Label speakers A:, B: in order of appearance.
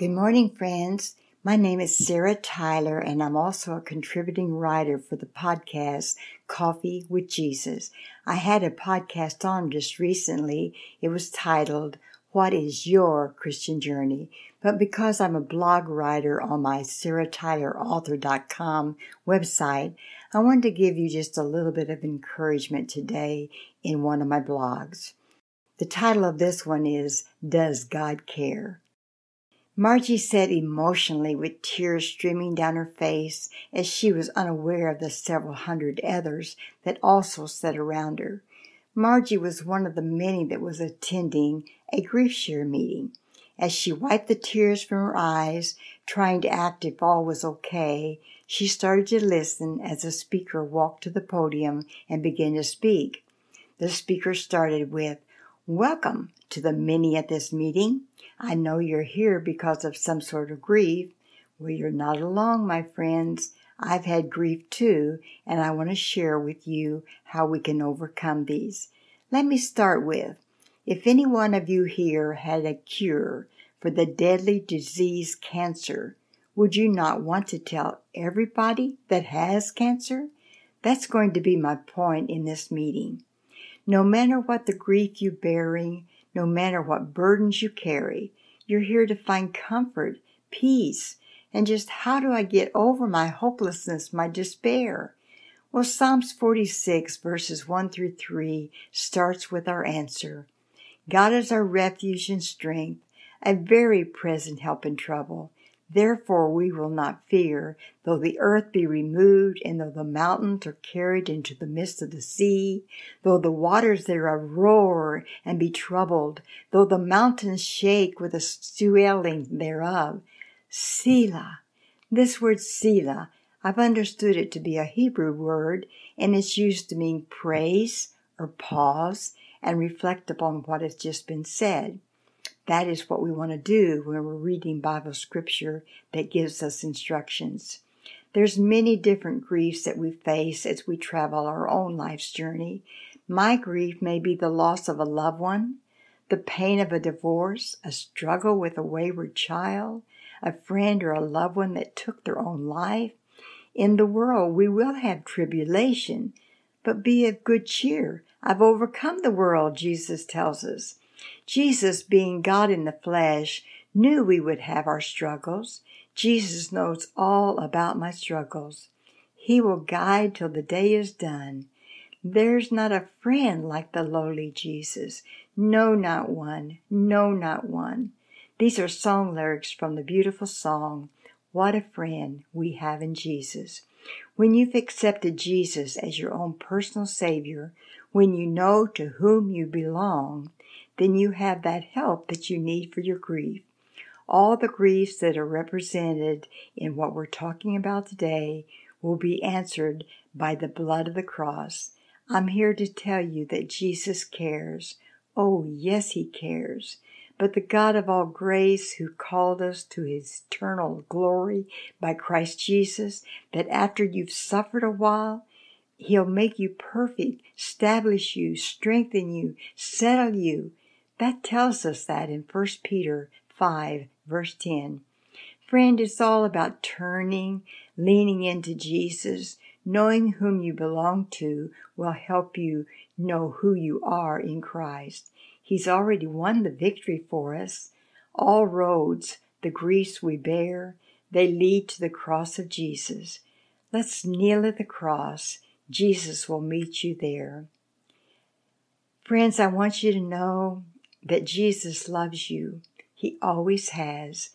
A: Good morning, friends. My name is Sarah Tyler, and I'm also a contributing writer for the podcast Coffee with Jesus. I had a podcast on just recently. It was titled, What is Your Christian Journey? But because I'm a blog writer on my sarahtylerauthor.com website, I wanted to give you just a little bit of encouragement today in one of my blogs. The title of this one is, Does God Care? Margie said emotionally with tears streaming down her face as she was unaware of the several hundred others that also sat around her. Margie was one of the many that was attending a grief share meeting. As she wiped the tears from her eyes, trying to act if all was okay, she started to listen as the speaker walked to the podium and began to speak. The speaker started with, Welcome to the many at this meeting. I know you're here because of some sort of grief. Well, you're not alone, my friends. I've had grief too, and I want to share with you how we can overcome these. Let me start with if any one of you here had a cure for the deadly disease cancer, would you not want to tell everybody that has cancer? That's going to be my point in this meeting. No matter what the grief you're bearing, no matter what burdens you carry, you're here to find comfort, peace, and just how do I get over my hopelessness, my despair? Well, Psalms 46 verses 1 through 3 starts with our answer. God is our refuge and strength, a very present help in trouble. Therefore we will not fear, though the earth be removed, and though the mountains are carried into the midst of the sea, though the waters thereof roar and be troubled, though the mountains shake with the swelling thereof. Selah. This word Selah, I've understood it to be a Hebrew word, and it's used to mean praise or pause and reflect upon what has just been said. That is what we want to do when we're reading Bible scripture that gives us instructions. There's many different griefs that we face as we travel our own life's journey. My grief may be the loss of a loved one, the pain of a divorce, a struggle with a wayward child, a friend or a loved one that took their own life. In the world we will have tribulation, but be of good cheer. I've overcome the world, Jesus tells us. Jesus, being God in the flesh, knew we would have our struggles. Jesus knows all about my struggles. He will guide till the day is done. There's not a friend like the lowly Jesus. No, not one. No, not one. These are song lyrics from the beautiful song, What a Friend We Have in Jesus. When you've accepted Jesus as your own personal Savior, when you know to whom you belong, then you have that help that you need for your grief. All the griefs that are represented in what we're talking about today will be answered by the blood of the cross. I'm here to tell you that Jesus cares. Oh, yes, He cares. But the God of all grace, who called us to His eternal glory by Christ Jesus, that after you've suffered a while, He'll make you perfect, establish you, strengthen you, settle you, that tells us that in 1 Peter 5, verse 10. Friend, it's all about turning, leaning into Jesus. Knowing whom you belong to will help you know who you are in Christ. He's already won the victory for us. All roads, the griefs we bear, they lead to the cross of Jesus. Let's kneel at the cross. Jesus will meet you there. Friends, I want you to know that Jesus loves you. He always has.